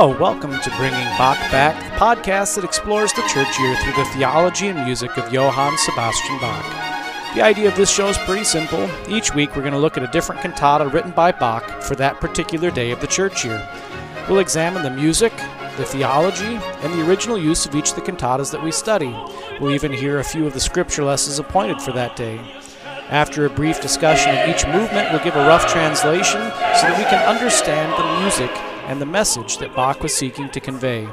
Hello, welcome to Bringing Bach Back, the podcast that explores the church year through the theology and music of Johann Sebastian Bach. The idea of this show is pretty simple. Each week we're going to look at a different cantata written by Bach for that particular day of the church year. We'll examine the music, the theology, and the original use of each of the cantatas that we study. We'll even hear a few of the scripture lessons appointed for that day. After a brief discussion of each movement, we'll give a rough translation so that we can understand the music and the message that Bach was seeking to convey.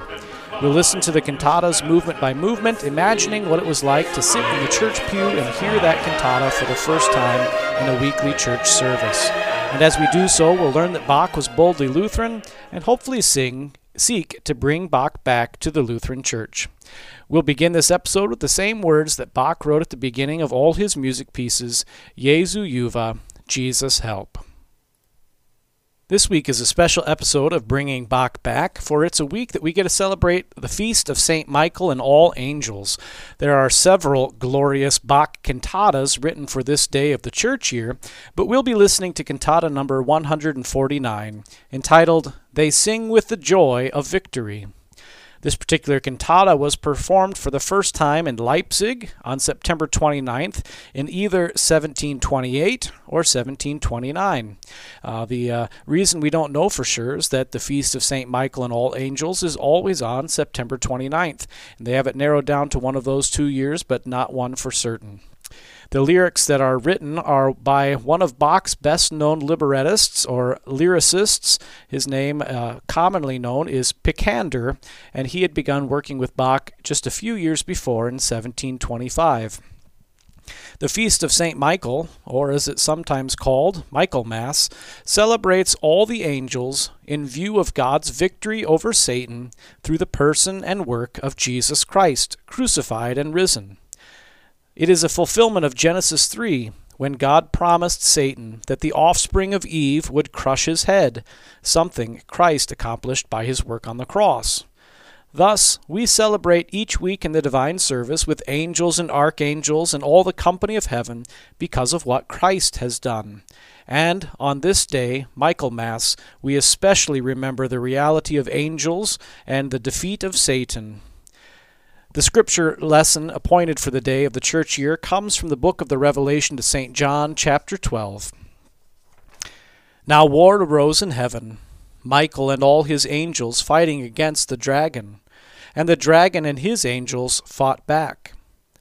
We'll listen to the cantatas movement by movement, imagining what it was like to sit in the church pew and hear that cantata for the first time in a weekly church service. And as we do so, we'll learn that Bach was boldly Lutheran and hopefully sing, seek to bring Bach back to the Lutheran Church. We'll begin this episode with the same words that Bach wrote at the beginning of all his music pieces Jesu Juva, Jesus Help. This week is a special episode of Bringing Bach Back, for it's a week that we get to celebrate the feast of St. Michael and all angels. There are several glorious Bach cantatas written for this day of the church year, but we'll be listening to cantata number 149, entitled They Sing with the Joy of Victory. This particular cantata was performed for the first time in Leipzig on September 29th in either 1728 or 1729. Uh, the uh, reason we don't know for sure is that the Feast of St. Michael and All Angels is always on September 29th. And they have it narrowed down to one of those two years, but not one for certain. The lyrics that are written are by one of Bach's best known librettists or lyricists. His name, uh, commonly known, is Picander, and he had begun working with Bach just a few years before in 1725. The Feast of St. Michael, or as it's sometimes called, Michaelmas, celebrates all the angels in view of God's victory over Satan through the person and work of Jesus Christ, crucified and risen. It is a fulfillment of Genesis 3 when God promised Satan that the offspring of Eve would crush his head, something Christ accomplished by his work on the cross. Thus, we celebrate each week in the divine service with angels and archangels and all the company of heaven because of what Christ has done. And on this day, Michaelmas, we especially remember the reality of angels and the defeat of Satan. The scripture lesson appointed for the day of the church year comes from the book of the Revelation to St. John, chapter 12. Now war arose in heaven, Michael and all his angels fighting against the dragon. And the dragon and his angels fought back.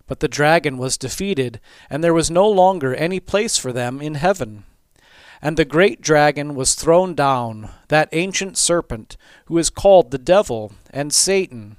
But the dragon was defeated, and there was no longer any place for them in heaven. And the great dragon was thrown down, that ancient serpent, who is called the devil and Satan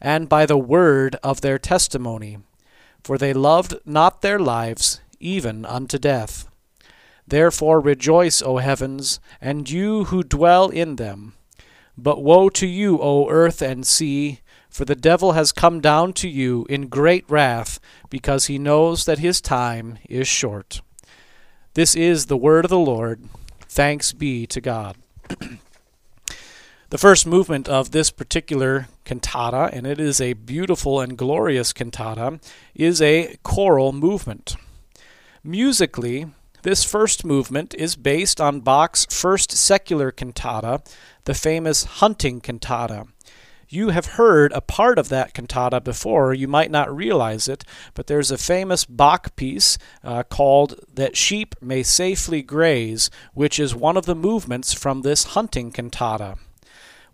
and by the word of their testimony, for they loved not their lives even unto death. Therefore rejoice, O heavens, and you who dwell in them. But woe to you, O earth and sea, for the devil has come down to you in great wrath, because he knows that his time is short. This is the word of the Lord. Thanks be to God. the first movement of this particular cantata, and it is a beautiful and glorious cantata, is a choral movement. Musically, this first movement is based on Bach's first secular cantata, the famous Hunting Cantata. You have heard a part of that cantata before, you might not realize it, but there's a famous Bach piece uh, called That Sheep May Safely Graze, which is one of the movements from this hunting cantata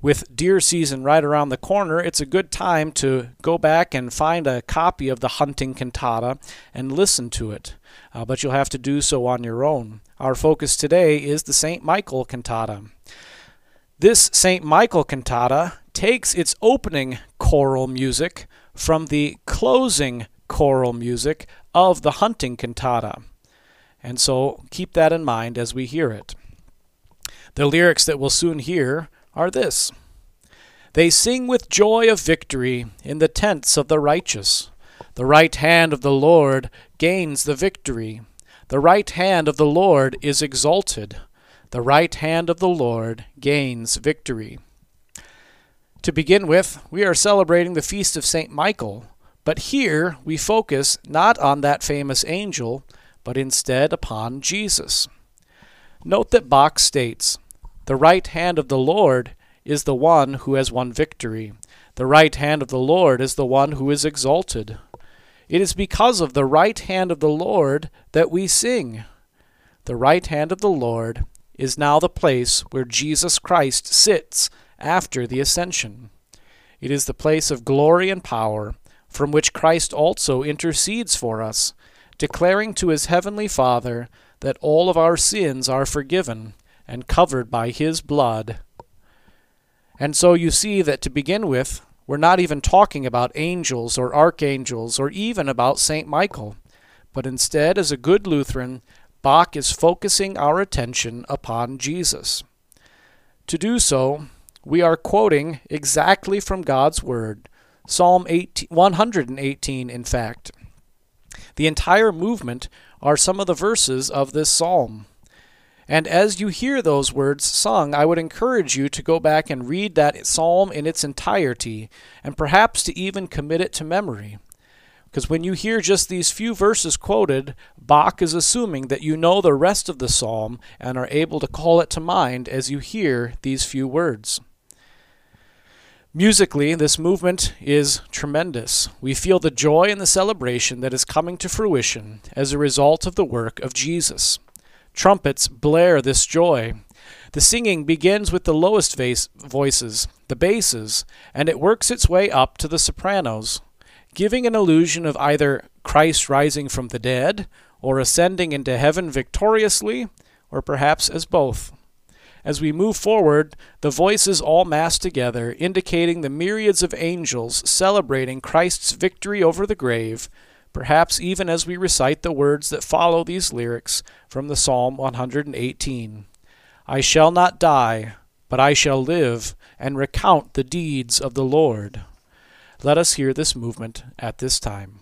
with deer season right around the corner, it's a good time to go back and find a copy of the Hunting Cantata and listen to it. Uh, but you'll have to do so on your own. Our focus today is the St. Michael Cantata. This St. Michael Cantata takes its opening choral music from the closing choral music of the Hunting Cantata. And so keep that in mind as we hear it. The lyrics that we'll soon hear are this They sing with joy of victory in the tents of the righteous. The right hand of the Lord gains the victory. The right hand of the Lord is exalted. The right hand of the Lord gains victory. To begin with, we are celebrating the feast of St. Michael, but here we focus not on that famous angel, but instead upon Jesus. Note that Bach states, The right hand of the Lord is the one who has won victory. The right hand of the Lord is the one who is exalted. It is because of the right hand of the Lord that we sing. The right hand of the Lord is now the place where Jesus Christ sits after the ascension. It is the place of glory and power from which Christ also intercedes for us, declaring to his heavenly Father that all of our sins are forgiven and covered by his blood. And so you see that to begin with, we're not even talking about angels or archangels or even about St. Michael, but instead, as a good Lutheran, Bach is focusing our attention upon Jesus. To do so, we are quoting exactly from God's Word, Psalm 18, 118, in fact. The entire movement are some of the verses of this psalm. And as you hear those words sung, I would encourage you to go back and read that psalm in its entirety, and perhaps to even commit it to memory. Because when you hear just these few verses quoted, Bach is assuming that you know the rest of the psalm and are able to call it to mind as you hear these few words. Musically, this movement is tremendous. We feel the joy and the celebration that is coming to fruition as a result of the work of Jesus. Trumpets blare this joy. The singing begins with the lowest voices, the basses, and it works its way up to the sopranos, giving an illusion of either Christ rising from the dead, or ascending into heaven victoriously, or perhaps as both. As we move forward, the voices all mass together, indicating the myriads of angels celebrating Christ's victory over the grave, perhaps even as we recite the words that follow these lyrics from the Psalm 118 I shall not die, but I shall live and recount the deeds of the Lord. Let us hear this movement at this time.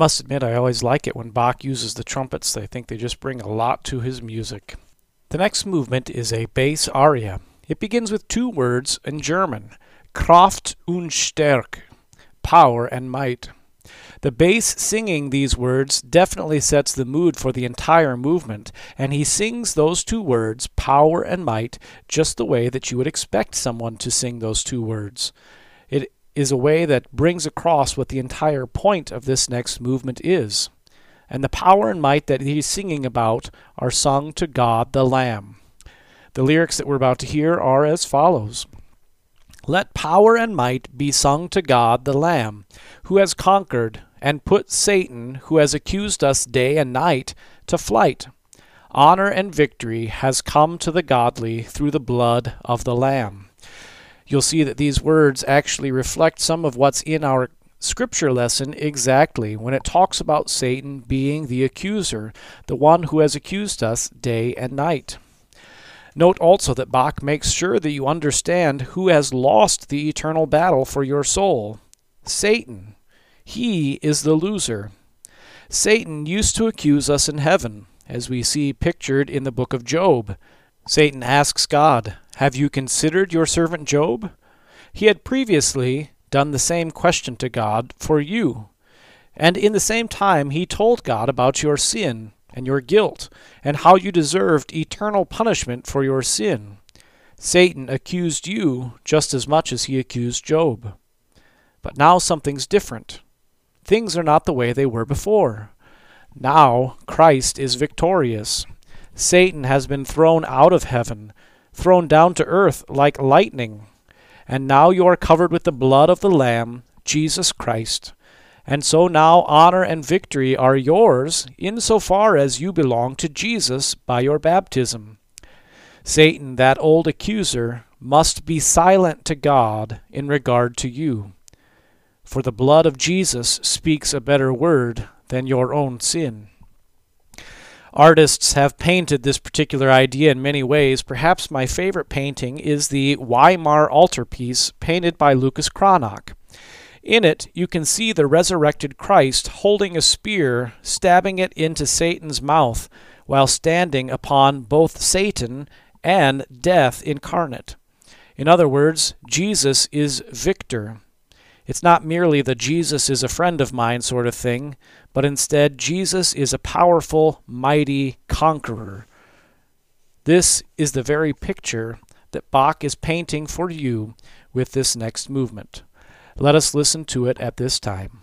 Must admit, I always like it when Bach uses the trumpets. I think they just bring a lot to his music. The next movement is a bass aria. It begins with two words in German Kraft und Stärke, power and might. The bass singing these words definitely sets the mood for the entire movement, and he sings those two words, power and might, just the way that you would expect someone to sing those two words. Is a way that brings across what the entire point of this next movement is. And the power and might that he's singing about are sung to God the Lamb. The lyrics that we're about to hear are as follows Let power and might be sung to God the Lamb, who has conquered and put Satan, who has accused us day and night, to flight. Honor and victory has come to the godly through the blood of the Lamb you'll see that these words actually reflect some of what's in our scripture lesson exactly when it talks about Satan being the accuser, the one who has accused us day and night. Note also that Bach makes sure that you understand who has lost the eternal battle for your soul Satan. He is the loser. Satan used to accuse us in heaven, as we see pictured in the book of Job. Satan asks God, Have you considered your servant Job? He had previously done the same question to God for you. And in the same time, he told God about your sin and your guilt, and how you deserved eternal punishment for your sin. Satan accused you just as much as he accused Job. But now something's different. Things are not the way they were before. Now Christ is victorious. Satan has been thrown out of heaven, thrown down to earth like lightning. And now you are covered with the blood of the Lamb, Jesus Christ. And so now honor and victory are yours insofar as you belong to Jesus by your baptism. Satan, that old accuser, must be silent to God in regard to you. For the blood of Jesus speaks a better word than your own sin. Artists have painted this particular idea in many ways. Perhaps my favorite painting is the Weimar altarpiece painted by Lucas Cranach. In it, you can see the resurrected Christ holding a spear, stabbing it into Satan's mouth, while standing upon both Satan and death incarnate. In other words, Jesus is victor. It's not merely the Jesus is a friend of mine sort of thing, but instead, Jesus is a powerful, mighty conqueror. This is the very picture that Bach is painting for you with this next movement. Let us listen to it at this time.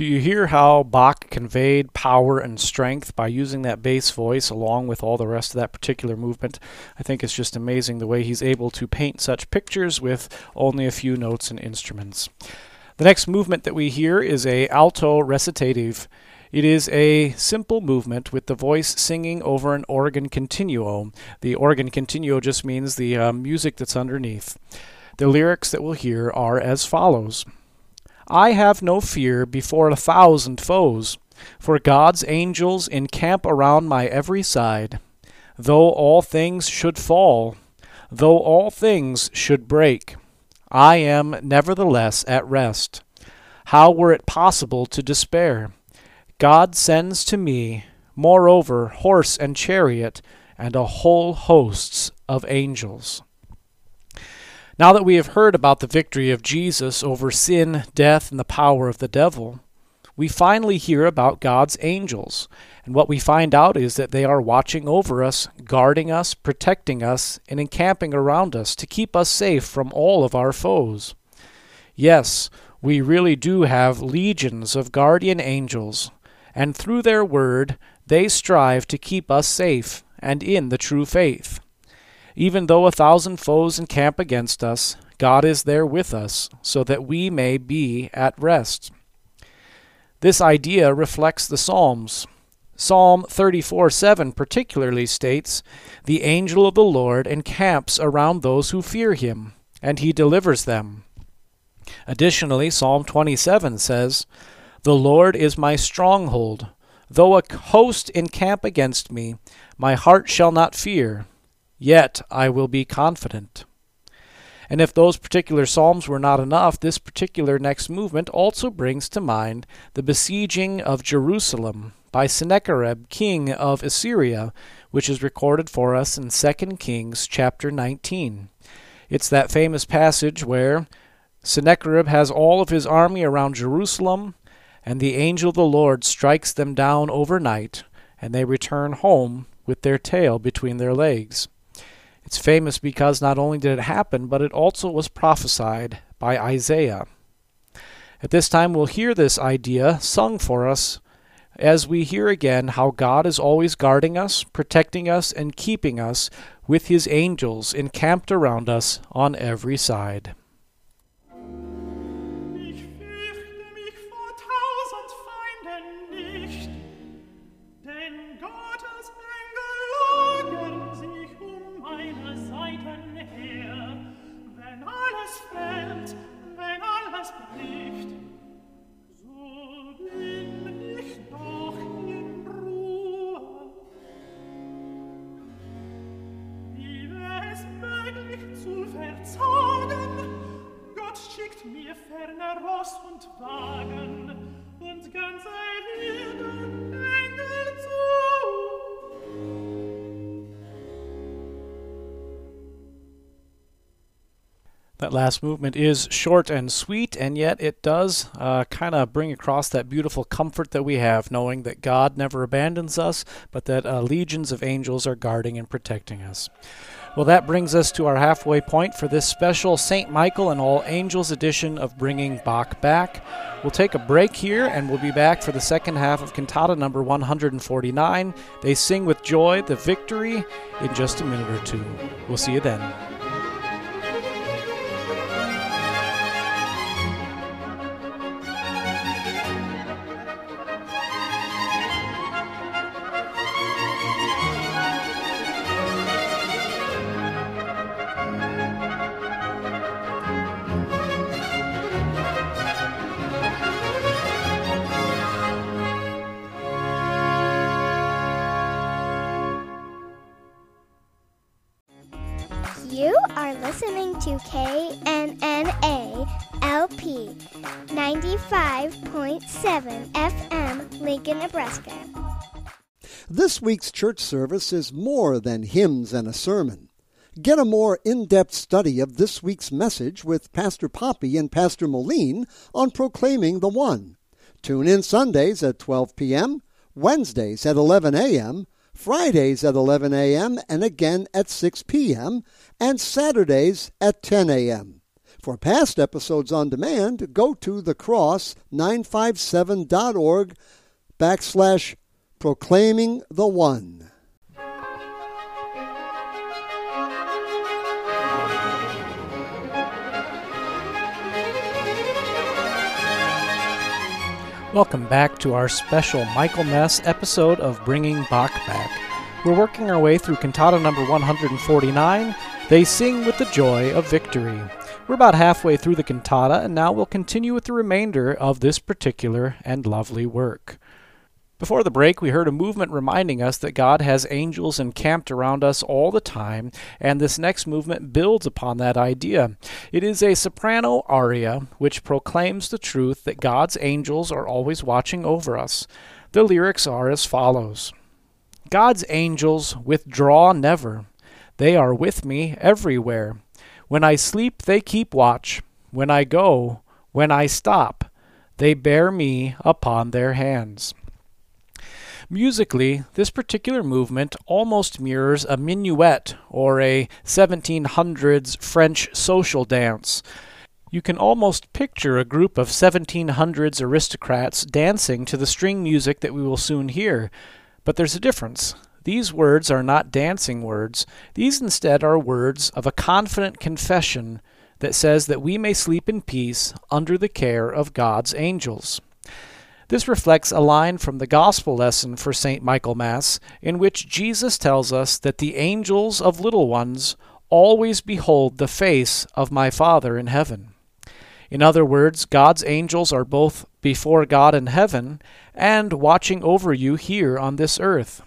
Do you hear how Bach conveyed power and strength by using that bass voice along with all the rest of that particular movement? I think it's just amazing the way he's able to paint such pictures with only a few notes and instruments. The next movement that we hear is a alto recitative. It is a simple movement with the voice singing over an organ continuo. The organ continuo just means the uh, music that's underneath. The lyrics that we'll hear are as follows. I have no fear before a thousand foes, for God's angels encamp around my every side. Though all things should fall, though all things should break, I am nevertheless at rest. How were it possible to despair? God sends to me, moreover, horse and chariot, and a whole hosts of angels. Now that we have heard about the victory of Jesus over sin, death, and the power of the devil, we finally hear about God's angels. And what we find out is that they are watching over us, guarding us, protecting us, and encamping around us to keep us safe from all of our foes. Yes, we really do have legions of guardian angels, and through their word, they strive to keep us safe and in the true faith. Even though a thousand foes encamp against us, God is there with us, so that we may be at rest. This idea reflects the Psalms. Psalm 34 7 particularly states, The angel of the Lord encamps around those who fear him, and he delivers them. Additionally, Psalm 27 says, The Lord is my stronghold. Though a host encamp against me, my heart shall not fear. Yet I will be confident. And if those particular psalms were not enough, this particular next movement also brings to mind the besieging of Jerusalem by Sennacherib, king of Assyria, which is recorded for us in 2 Kings chapter 19. It's that famous passage where Sennacherib has all of his army around Jerusalem, and the angel of the Lord strikes them down overnight, and they return home with their tail between their legs. It's famous because not only did it happen, but it also was prophesied by Isaiah. At this time, we'll hear this idea sung for us as we hear again how God is always guarding us, protecting us, and keeping us with his angels encamped around us on every side. That last movement is short and sweet, and yet it does uh, kind of bring across that beautiful comfort that we have, knowing that God never abandons us, but that uh, legions of angels are guarding and protecting us. Well, that brings us to our halfway point for this special St. Michael and All Angels edition of Bringing Bach Back. We'll take a break here and we'll be back for the second half of cantata number 149. They sing with joy the victory in just a minute or two. We'll see you then. This week's church service is more than hymns and a sermon. Get a more in depth study of this week's message with Pastor Poppy and Pastor Moline on Proclaiming the One. Tune in Sundays at 12 p.m., Wednesdays at 11 a.m., Fridays at 11 a.m., and again at 6 p.m., and Saturdays at 10 a.m. For past episodes on demand, go to thecross957.org backslash proclaiming the one. Welcome back to our special Michael Michaelmas episode of Bringing Bach Back. We're working our way through cantata number 149, They Sing with the Joy of Victory. We're about halfway through the cantata, and now we'll continue with the remainder of this particular and lovely work. Before the break, we heard a movement reminding us that God has angels encamped around us all the time, and this next movement builds upon that idea. It is a soprano aria which proclaims the truth that God's angels are always watching over us. The lyrics are as follows God's angels withdraw never, they are with me everywhere. When I sleep, they keep watch. When I go, when I stop, they bear me upon their hands. Musically, this particular movement almost mirrors a minuet or a 1700s French social dance. You can almost picture a group of 1700s aristocrats dancing to the string music that we will soon hear. But there's a difference. These words are not dancing words, these instead are words of a confident confession that says that we may sleep in peace under the care of God's angels. This reflects a line from the Gospel lesson for St. Michaelmas, in which Jesus tells us that the angels of little ones always behold the face of my Father in heaven. In other words, God's angels are both before God in heaven and watching over you here on this earth.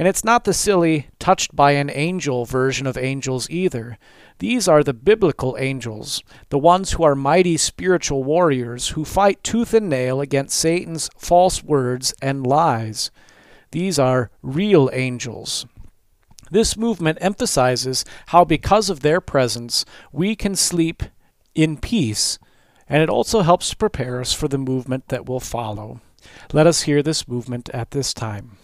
And it's not the silly, touched by an angel version of angels either. These are the biblical angels, the ones who are mighty spiritual warriors who fight tooth and nail against Satan's false words and lies. These are real angels. This movement emphasizes how, because of their presence, we can sleep in peace, and it also helps to prepare us for the movement that will follow. Let us hear this movement at this time.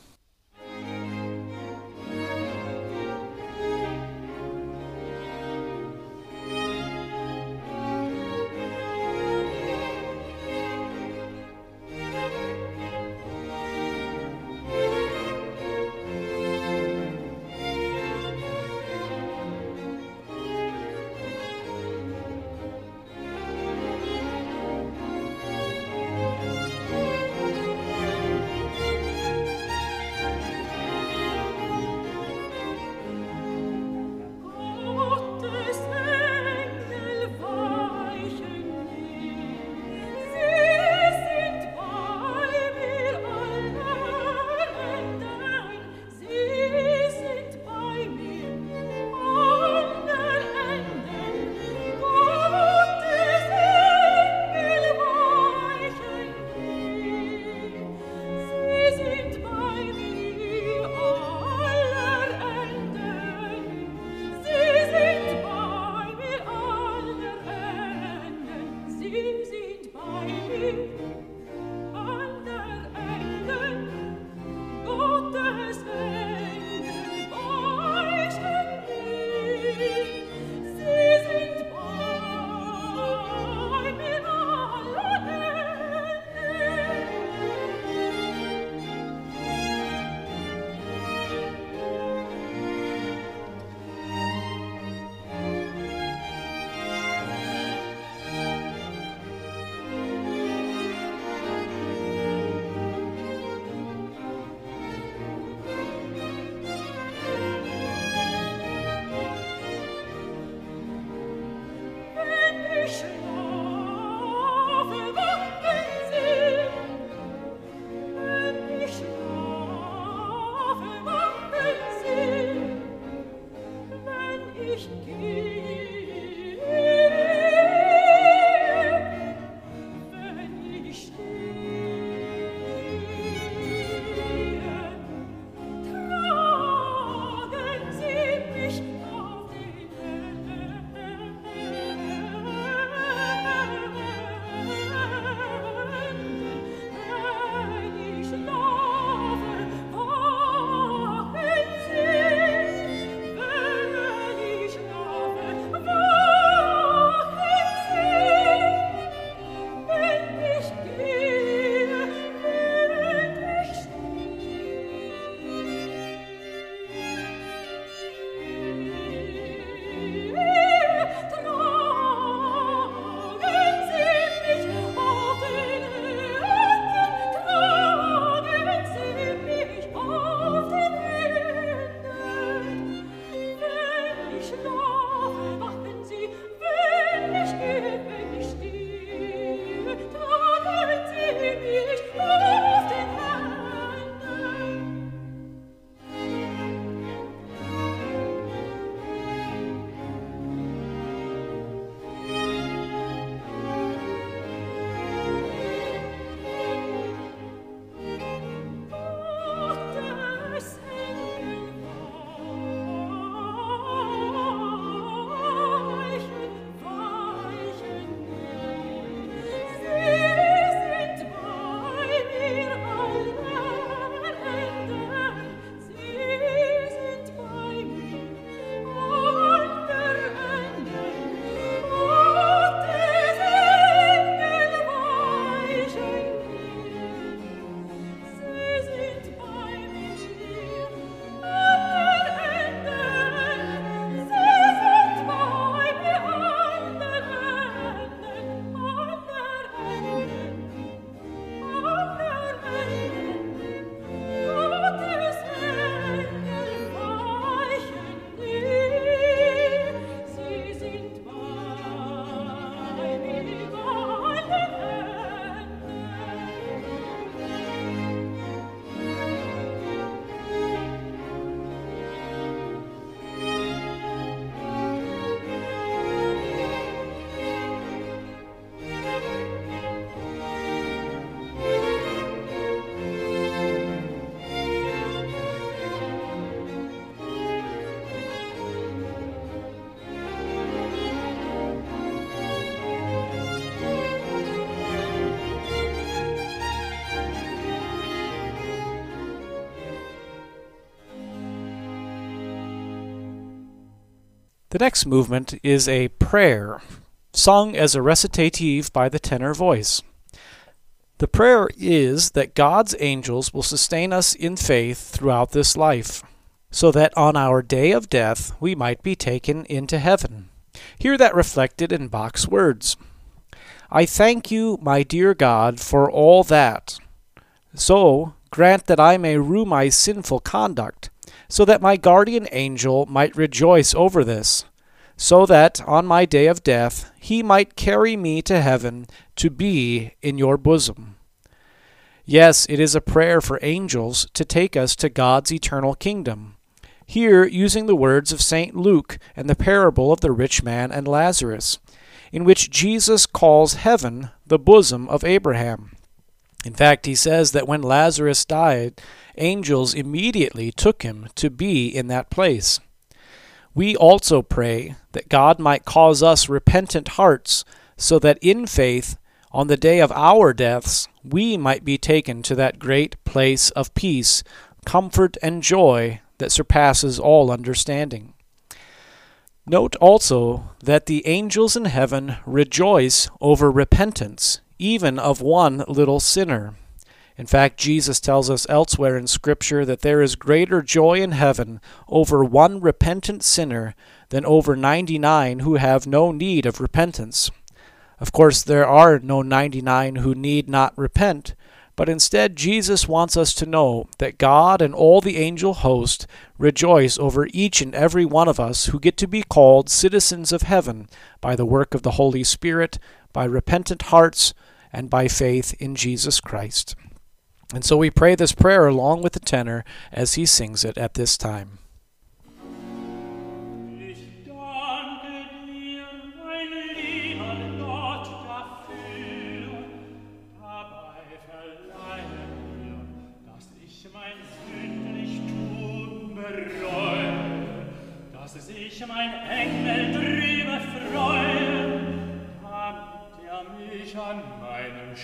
The next movement is a prayer, sung as a recitative by the tenor voice. The prayer is that God's angels will sustain us in faith throughout this life, so that on our day of death we might be taken into heaven. Hear that reflected in Bach's words I thank you, my dear God, for all that. So, grant that I may rue my sinful conduct, so that my guardian angel might rejoice over this, so that on my day of death he might carry me to heaven to be in your bosom. Yes, it is a prayer for angels to take us to God's eternal kingdom. Here, using the words of St. Luke and the parable of the rich man and Lazarus in which Jesus calls heaven the bosom of Abraham. In fact, he says that when Lazarus died, angels immediately took him to be in that place. We also pray that God might cause us repentant hearts, so that in faith, on the day of our deaths, we might be taken to that great place of peace, comfort, and joy that surpasses all understanding. Note also that the angels in heaven rejoice over repentance, even of one little sinner. In fact, Jesus tells us elsewhere in Scripture that there is greater joy in heaven over one repentant sinner than over ninety nine who have no need of repentance. Of course, there are no ninety nine who need not repent, but instead, Jesus wants us to know that God and all the angel host rejoice over each and every one of us who get to be called citizens of heaven by the work of the Holy Spirit, by repentant hearts, and by faith in Jesus Christ. And so we pray this prayer along with the tenor as he sings it at this time. an meinem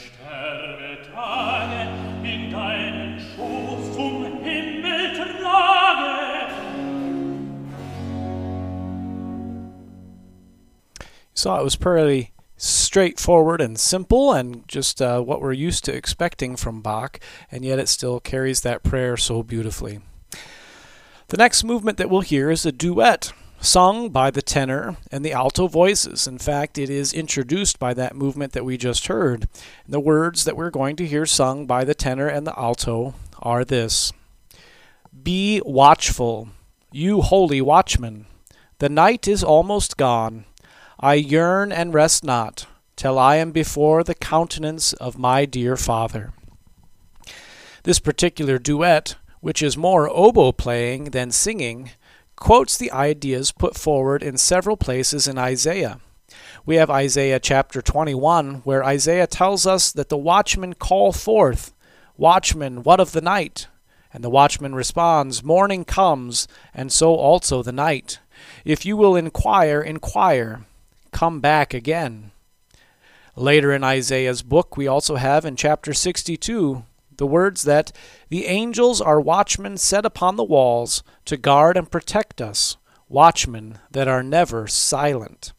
saw it was pretty straightforward and simple and just uh, what we're used to expecting from Bach, and yet it still carries that prayer so beautifully. The next movement that we'll hear is a duet sung by the tenor and the alto voices. In fact, it is introduced by that movement that we just heard. The words that we're going to hear sung by the tenor and the alto are this Be watchful, you holy watchman. The night is almost gone. I yearn and rest not till I am before the countenance of my dear Father. This particular duet, which is more oboe playing than singing, quotes the ideas put forward in several places in Isaiah. We have Isaiah chapter 21, where Isaiah tells us that the watchmen call forth, Watchman, what of the night? And the watchman responds, Morning comes, and so also the night. If you will inquire, inquire. Come back again. Later in Isaiah's book, we also have in chapter 62 the words that the angels are watchmen set upon the walls to guard and protect us, watchmen that are never silent.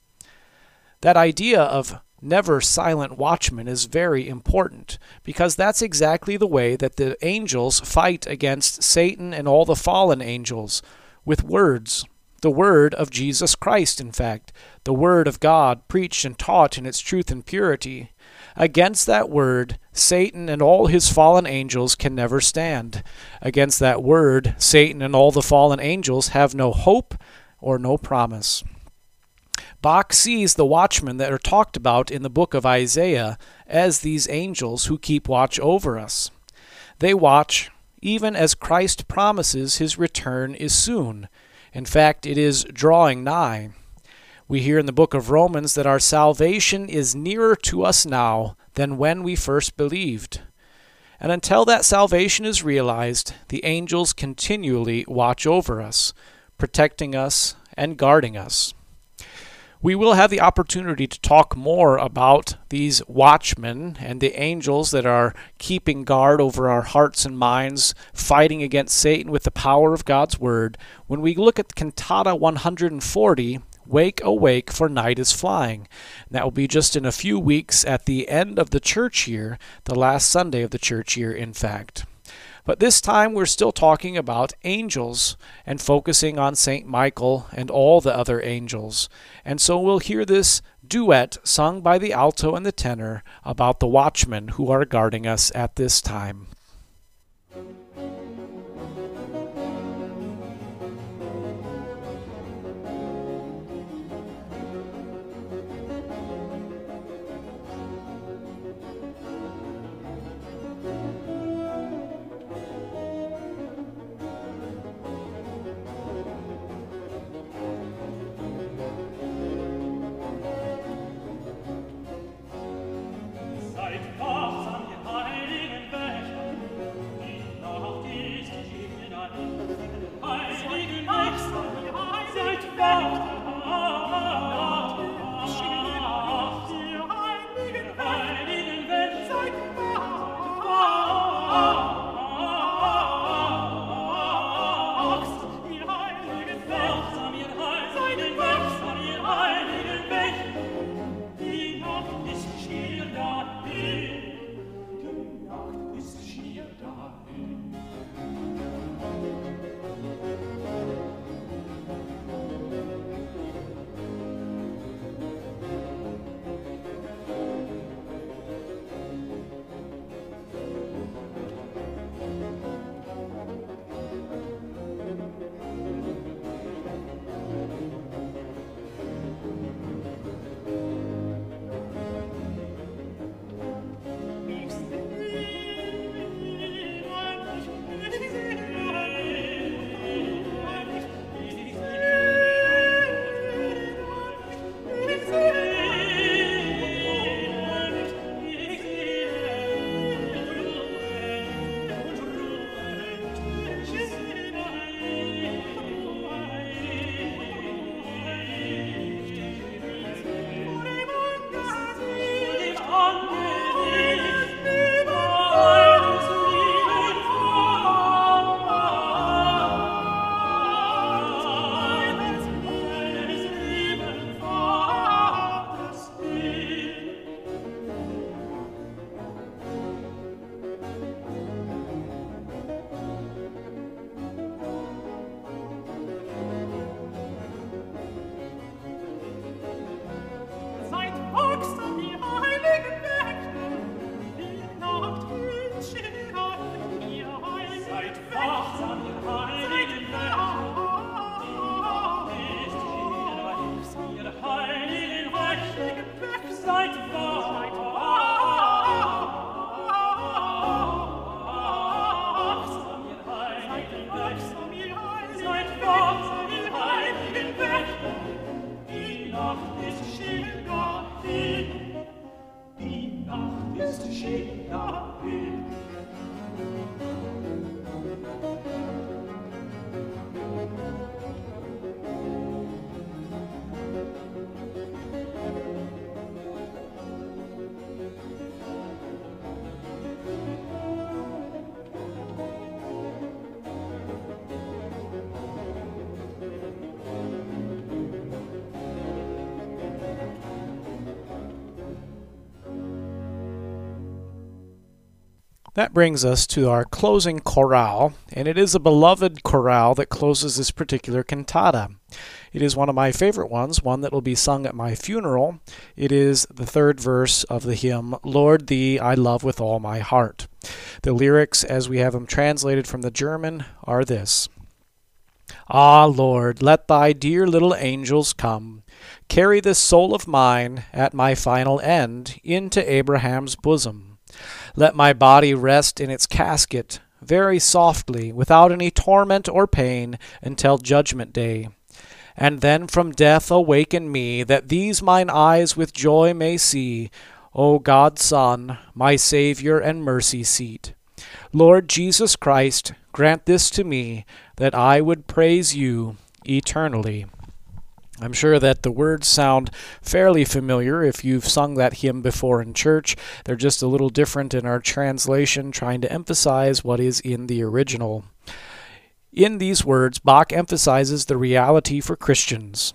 That idea of never silent watchmen is very important because that's exactly the way that the angels fight against Satan and all the fallen angels with words. The word of Jesus Christ, in fact, the word of God preached and taught in its truth and purity. Against that word, Satan and all his fallen angels can never stand. Against that word, Satan and all the fallen angels have no hope or no promise. Bach sees the watchmen that are talked about in the book of Isaiah as these angels who keep watch over us. They watch even as Christ promises his return is soon. In fact, it is drawing nigh. We hear in the book of Romans that our salvation is nearer to us now than when we first believed. And until that salvation is realized, the angels continually watch over us, protecting us and guarding us. We will have the opportunity to talk more about these watchmen and the angels that are keeping guard over our hearts and minds, fighting against Satan with the power of God's Word, when we look at Cantata 140, Wake, awake, for night is flying. And that will be just in a few weeks at the end of the church year, the last Sunday of the church year, in fact. But this time we're still talking about angels and focusing on St. Michael and all the other angels. And so we'll hear this duet sung by the alto and the tenor about the watchmen who are guarding us at this time. That brings us to our closing chorale, and it is a beloved chorale that closes this particular cantata. It is one of my favorite ones, one that will be sung at my funeral. It is the third verse of the hymn, Lord, Thee I Love with All My Heart. The lyrics, as we have them translated from the German, are this Ah, Lord, let Thy dear little angels come, carry this soul of mine at my final end into Abraham's bosom. Let my body rest in its casket very softly, without any torment or pain, until judgment day. And then from death awaken me, that these mine eyes with joy may see, O God's Son, my Saviour and mercy seat. Lord Jesus Christ, grant this to me, that I would praise you eternally. I'm sure that the words sound fairly familiar if you've sung that hymn before in church. They're just a little different in our translation, trying to emphasize what is in the original. In these words, Bach emphasizes the reality for Christians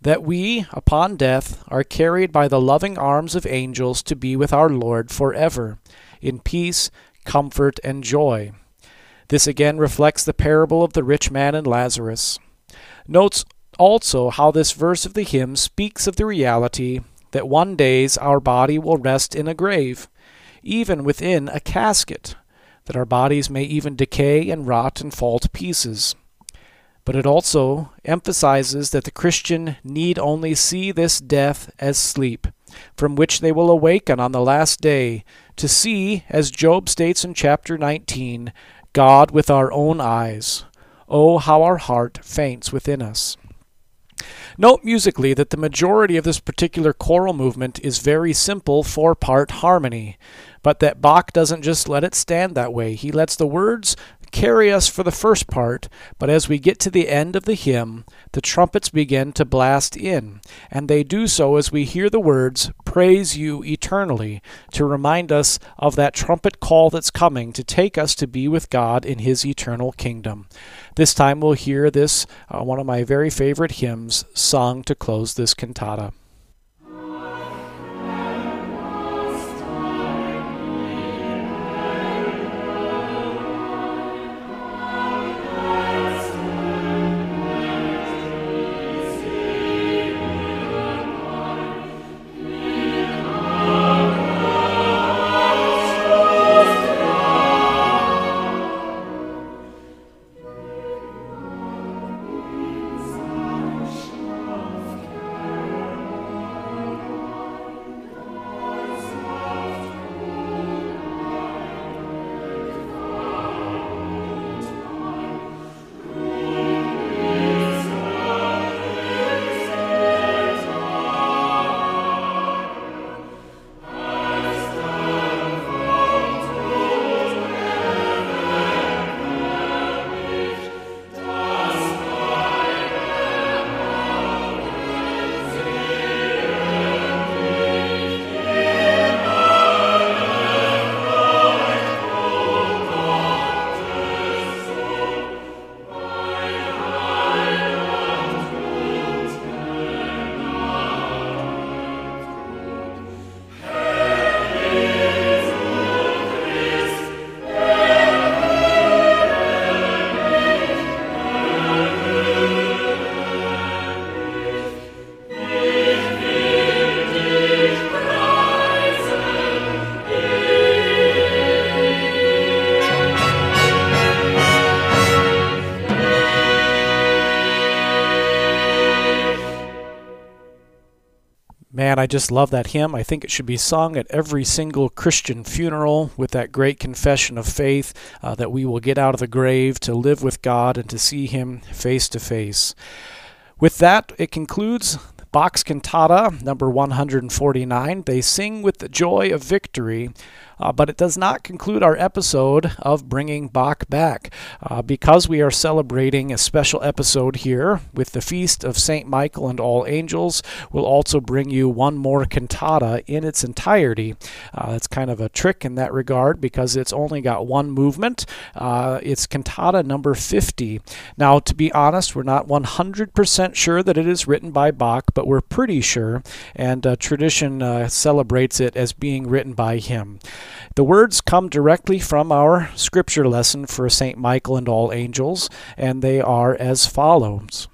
that we, upon death, are carried by the loving arms of angels to be with our Lord forever, in peace, comfort, and joy. This again reflects the parable of the rich man and Lazarus. Notes also how this verse of the hymn speaks of the reality that one days our body will rest in a grave, even within a casket, that our bodies may even decay and rot and fall to pieces. But it also emphasizes that the Christian need only see this death as sleep, from which they will awaken on the last day, to see, as Job states in chapter 19, God with our own eyes. Oh, how our heart faints within us. Note musically that the majority of this particular choral movement is very simple four part harmony, but that Bach doesn't just let it stand that way. He lets the words carry us for the first part, but as we get to the end of the hymn, the trumpets begin to blast in, and they do so as we hear the words, Praise you eternally, to remind us of that trumpet call that's coming to take us to be with God in His eternal kingdom. This time we'll hear this, uh, one of my very favorite hymns, sung to close this cantata. I just love that hymn. I think it should be sung at every single Christian funeral with that great confession of faith uh, that we will get out of the grave to live with God and to see Him face to face. With that, it concludes Bach's Cantata number 149. They sing with the joy of victory. Uh, but it does not conclude our episode of Bringing Bach Back. Uh, because we are celebrating a special episode here with the Feast of St. Michael and All Angels, we'll also bring you one more cantata in its entirety. Uh, it's kind of a trick in that regard because it's only got one movement. Uh, it's cantata number 50. Now, to be honest, we're not 100% sure that it is written by Bach, but we're pretty sure, and uh, tradition uh, celebrates it as being written by him. The words come directly from our scripture lesson for St. Michael and all angels, and they are as follows.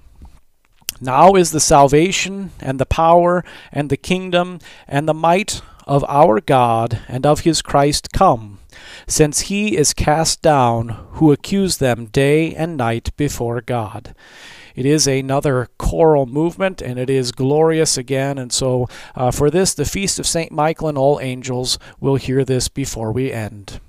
Now is the salvation and the power and the kingdom and the might of our God and of his Christ come, since he is cast down who accused them day and night before God. It is another choral movement, and it is glorious again. And so, uh, for this, the Feast of St. Michael and all angels, we'll hear this before we end.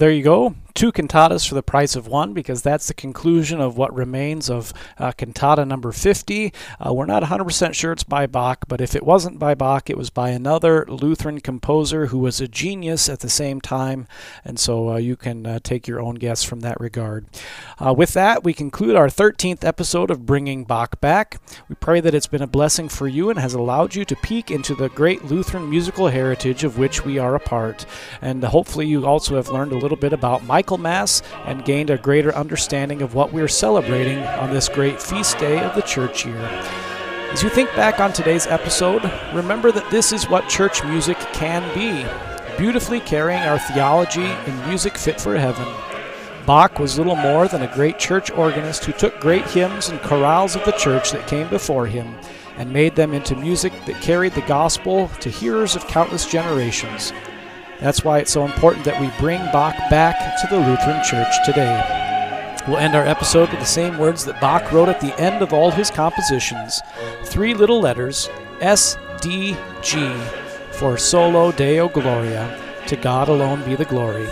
There you go. Two cantatas for the price of one, because that's the conclusion of what remains of uh, cantata number 50. Uh, we're not 100% sure it's by Bach, but if it wasn't by Bach, it was by another Lutheran composer who was a genius at the same time. And so uh, you can uh, take your own guess from that regard. Uh, with that, we conclude our 13th episode of Bringing Bach Back. We pray that it's been a blessing for you and has allowed you to peek into the great Lutheran musical heritage of which we are a part. And hopefully, you also have learned a little bit about Michaelmas and gained a greater understanding of what we're celebrating on this great feast day of the church year. As you think back on today's episode, remember that this is what church music can be beautifully carrying our theology in music fit for heaven. Bach was little more than a great church organist who took great hymns and chorales of the church that came before him and made them into music that carried the gospel to hearers of countless generations. That's why it's so important that we bring Bach back to the Lutheran Church today. We'll end our episode with the same words that Bach wrote at the end of all his compositions three little letters S D G for Soli Deo Gloria. To God alone be the glory.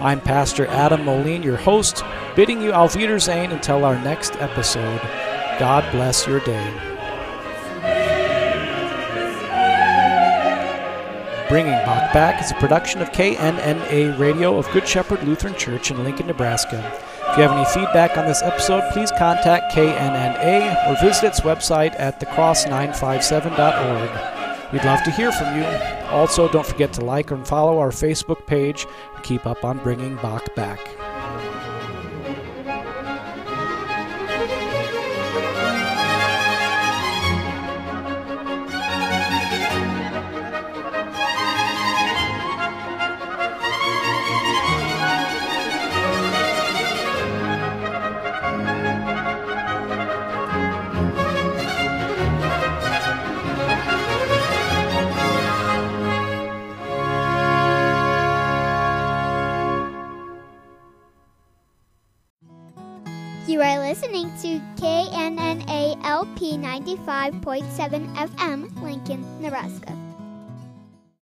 I'm Pastor Adam Moline, your host, bidding you Auf Wiedersehen until our next episode. God bless your day. Bringing Bach Back is a production of KNNA Radio of Good Shepherd Lutheran Church in Lincoln, Nebraska. If you have any feedback on this episode, please contact KNNA or visit its website at thecross957.org. We'd love to hear from you. Also, don't forget to like and follow our Facebook page to keep up on bringing Bach back. 101.7 FM, Lincoln, Nebraska.